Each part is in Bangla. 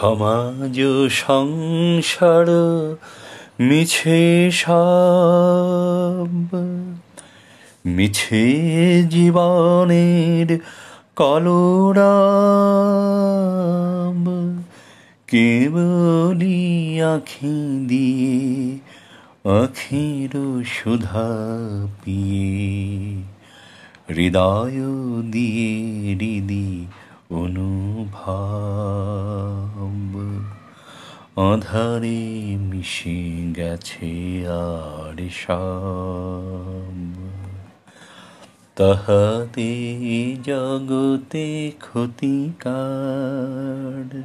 সমাজ সংসার মিছে সব, মিছে জীবনের কলরব কেবলি আখি দিয়ে আখির সুধা পিয়ে, হৃদয় দিয়ে হৃদি অনুভব আধারে মিশে গেছে আর সব। তাহাতে জগতে ক্ষতিকার।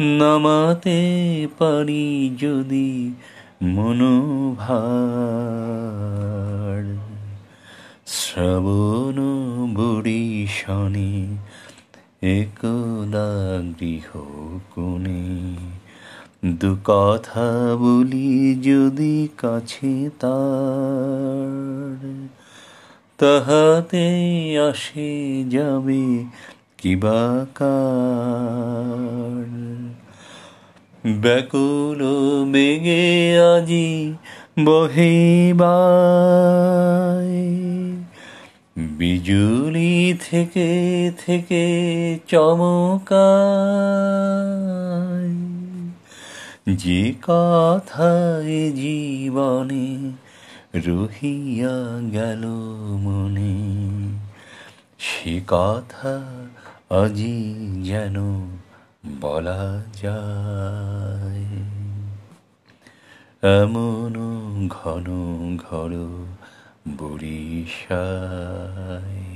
নামাতে পারি যদি মনোভার। শ্রবণ বুড়ি শনি একদা গৃহ কোণে দু কথা বলি যদি কাছে তার, তাহাতে আসে যাবে কিবাকার ব্যাকুল বেগে আজি বহিবায় বিজুলি থেকে থেকে চমকায় যে কথায় জীবনে রহিয়া গেল মনে, সে কথা আজি যেন বলা যায়। এমন ঘন ঘর বরিশায়